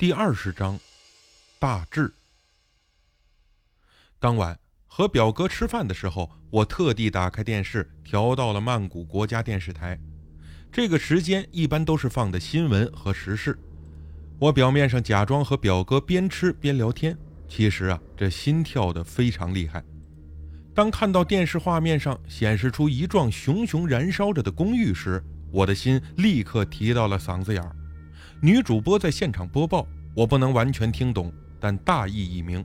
第二十章，大志。当晚和表哥吃饭的时候，我特地打开电视，调到了曼谷国家电视台。这个时间一般都是放的新闻和时事。我表面上假装和表哥边吃边聊天，其实啊，这心跳的非常厉害。当看到电视画面上显示出一幢熊熊燃烧着的公寓时，我的心立刻提到了嗓子眼儿。女主播在现场播报，我不能完全听懂，但大意已明。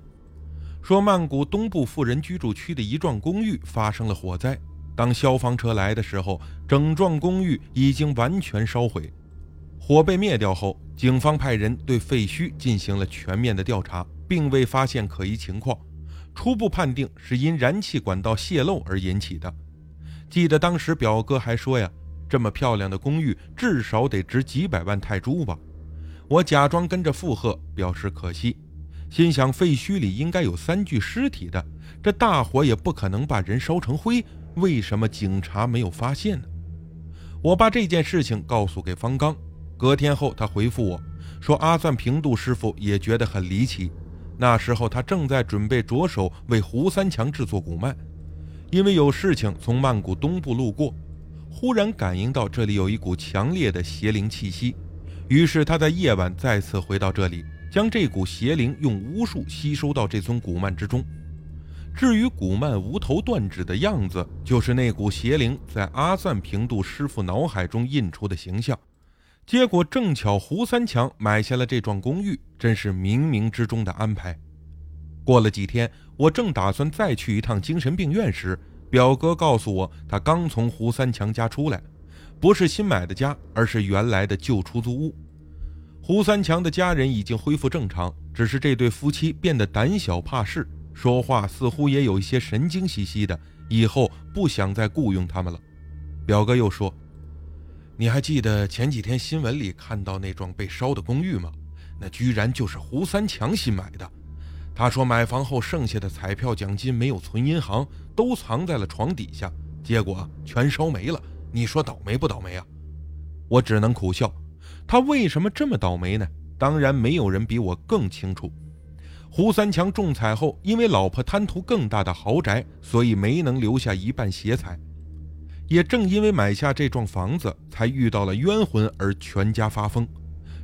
说曼谷东部富人居住区的一幢公寓发生了火灾。当消防车来的时候，整幢公寓已经完全烧毁。火被灭掉后，警方派人对废墟进行了全面的调查，并未发现可疑情况。初步判定是因燃气管道泄漏而引起的。记得当时表哥还说呀：“这么漂亮的公寓，至少得值几百万泰铢吧？”我假装跟着附和，表示可惜，心想废墟里应该有三具尸体的，这大火也不可能把人烧成灰。为什么警察没有发现呢？我把这件事情告诉给方刚，隔天后他回复我说，阿赞平度师傅也觉得很离奇。那时候他正在准备着手为胡三强制作古曼，因为有事情从曼谷东部路过，忽然感应到这里有一股强烈的邪灵气息，于是他在夜晚再次回到这里，将这股邪灵用巫术吸收到这尊古曼之中。至于古曼无头断指的样子，就是那股邪灵在阿赞平度师傅脑海中印出的形象。结果正巧胡三强买下了这幢公寓，真是冥冥之中的安排。过了几天，我正打算再去一趟精神病院时，表哥告诉我，他刚从胡三强家出来，不是新买的家，而是原来的旧出租屋。胡三强的家人已经恢复正常，只是这对夫妻变得胆小怕事。说话似乎也有一些神经兮兮的，以后不想再雇佣他们了。表哥又说：“你还记得前几天新闻里看到那幢被烧的公寓吗？那居然就是胡三强新买的。他说买房后剩下的彩票奖金没有存银行，都藏在了床底下，结果全烧没了。你说倒霉不倒霉啊？”我只能苦笑。他为什么这么倒霉呢？当然，没有人比我更清楚。胡三强中彩后，因为老婆贪图更大的豪宅，所以没能留下一半邪财。也正因为买下这幢房子，才遇到了冤魂而全家发疯。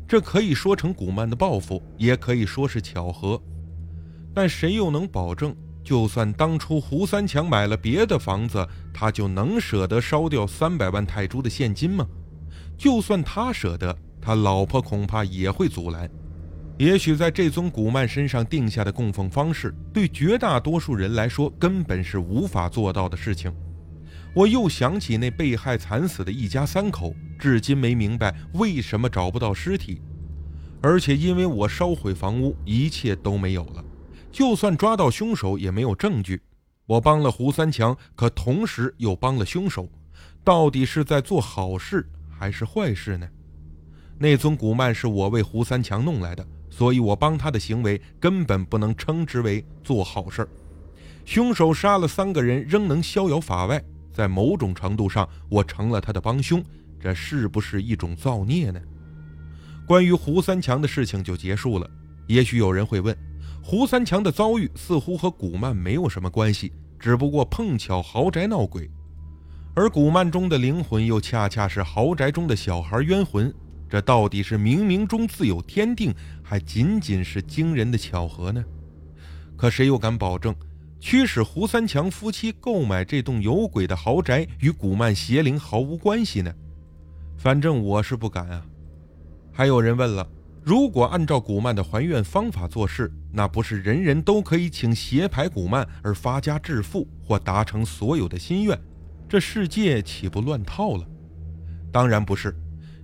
这可以说成古曼的报复，也可以说是巧合。但谁又能保证，就算当初胡三强买了别的房子，他就能舍得烧掉三百万泰铢的现金吗？就算他舍得，他老婆恐怕也会阻拦。也许在这尊古曼身上定下的供奉方式，对绝大多数人来说根本是无法做到的事情。我又想起那被害惨死的一家三口，至今没明白为什么找不到尸体。而且因为我烧毁房屋，一切都没有了。就算抓到凶手，也没有证据。我帮了胡三强，可同时又帮了凶手，到底是在做好事还是坏事呢？那尊古曼是我为胡三强弄来的。所以，我帮他的行为根本不能称之为做好事儿。凶手杀了三个人，仍能逍遥法外，在某种程度上，我成了他的帮凶，这是不是一种造孽呢？关于胡三强的事情就结束了。也许有人会问，胡三强的遭遇似乎和古曼没有什么关系，只不过碰巧豪宅闹鬼，而古曼中的灵魂又恰恰是豪宅中的小孩冤魂。这到底是冥冥中自有天定，还仅仅是惊人的巧合呢？可谁又敢保证，驱使胡三强夫妻购买这栋有鬼的豪宅与古曼邪灵毫无关系呢？反正我是不敢啊。还有人问了：如果按照古曼的还愿方法做事，那不是人人都可以请邪牌古曼而发家致富或达成所有的心愿？这世界岂不乱套了？当然不是。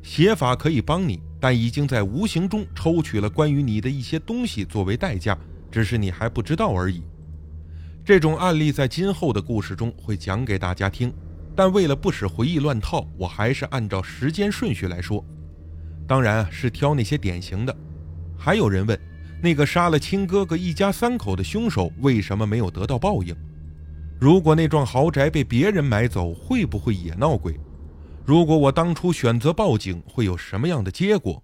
邪法可以帮你，但已经在无形中抽取了关于你的一些东西作为代价，只是你还不知道而已。这种案例在今后的故事中会讲给大家听，但为了不使回忆乱套，我还是按照时间顺序来说。当然是挑那些典型的。还有人问，那个杀了亲哥哥一家三口的凶手为什么没有得到报应？如果那幢豪宅被别人买走，会不会也闹鬼？如果我当初选择报警，会有什么样的结果？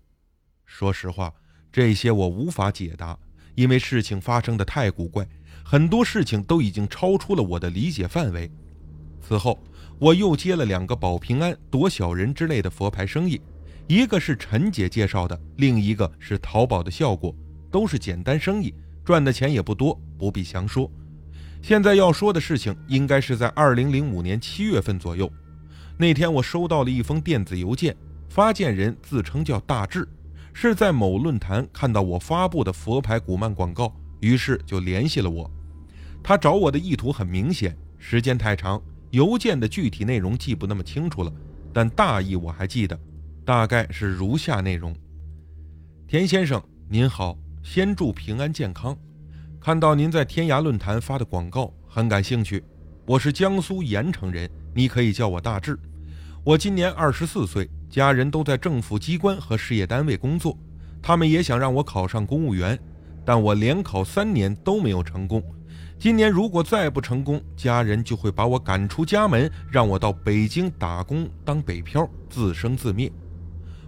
说实话，这些我无法解答，因为事情发生的太古怪，很多事情都已经超出了我的理解范围。此后，我又接了两个保平安、躲小人之类的佛牌生意，一个是陈姐介绍的，另一个是淘宝的效果，都是简单生意，赚的钱也不多，不必详说。现在要说的事情，应该是在二零零五年七月份左右。那天我收到了一封电子邮件，发件人自称叫大志，是在某论坛看到我发布的佛牌古曼广告，于是就联系了我。他找我的意图很明显，时间太长，邮件的具体内容记不那么清楚了，但大意我还记得，大概是如下内容：田先生您好，先祝平安健康。看到您在天涯论坛发的广告，很感兴趣。我是江苏盐城人，你可以叫我大志。我今年二十四岁，家人都在政府机关和事业单位工作，他们也想让我考上公务员，但我连考三年都没有成功。今年如果再不成功，家人就会把我赶出家门，让我到北京打工当北漂，自生自灭。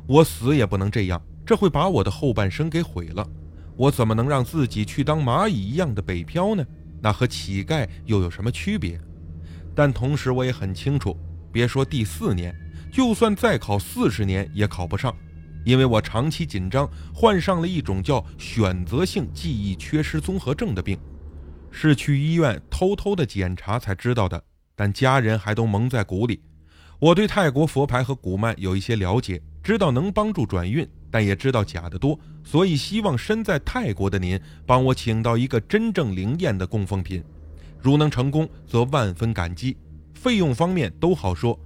我死也不能这样，这会把我的后半生给毁了。我怎么能让自己去当蚂蚁一样的北漂呢？那和乞丐又有什么区别？但同时我也很清楚，别说第四年，就算再考四十年也考不上，因为我长期紧张，患上了一种叫选择性记忆缺失综合症的病，是去医院偷偷的检查才知道的，但家人还都蒙在鼓里。我对泰国佛牌和古曼有一些了解，知道能帮助转运。但也知道假的多，所以希望身在泰国的您帮我请到一个真正灵验的供奉品。如能成功，则万分感激。费用方面都好说。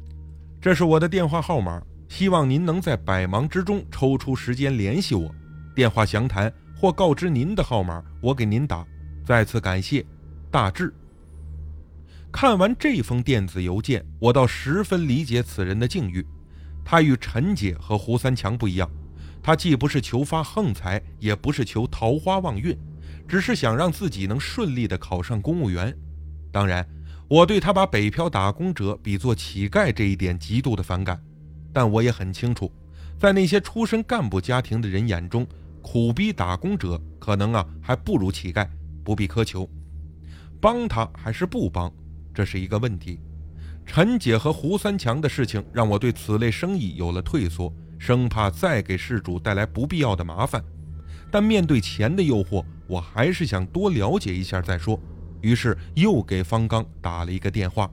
这是我的电话号码，希望您能在百忙之中抽出时间联系我。电话详谈或告知您的号码，我给您打。再次感谢，大志。看完这封电子邮件，我倒十分理解此人的境遇。他与陈姐和胡三强不一样。他既不是求发横财，也不是求桃花旺运，只是想让自己能顺利的考上公务员。当然，我对他把北漂打工者比作乞丐这一点极度的反感。但我也很清楚，在那些出身干部家庭的人眼中，苦逼打工者可能啊还不如乞丐，不必苛求。帮他还是不帮，这是一个问题。陈姐和胡三强的事情让我对此类生意有了退缩。生怕再给事主带来不必要的麻烦，但面对钱的诱惑，我还是想多了解一下再说。于是又给方刚打了一个电话。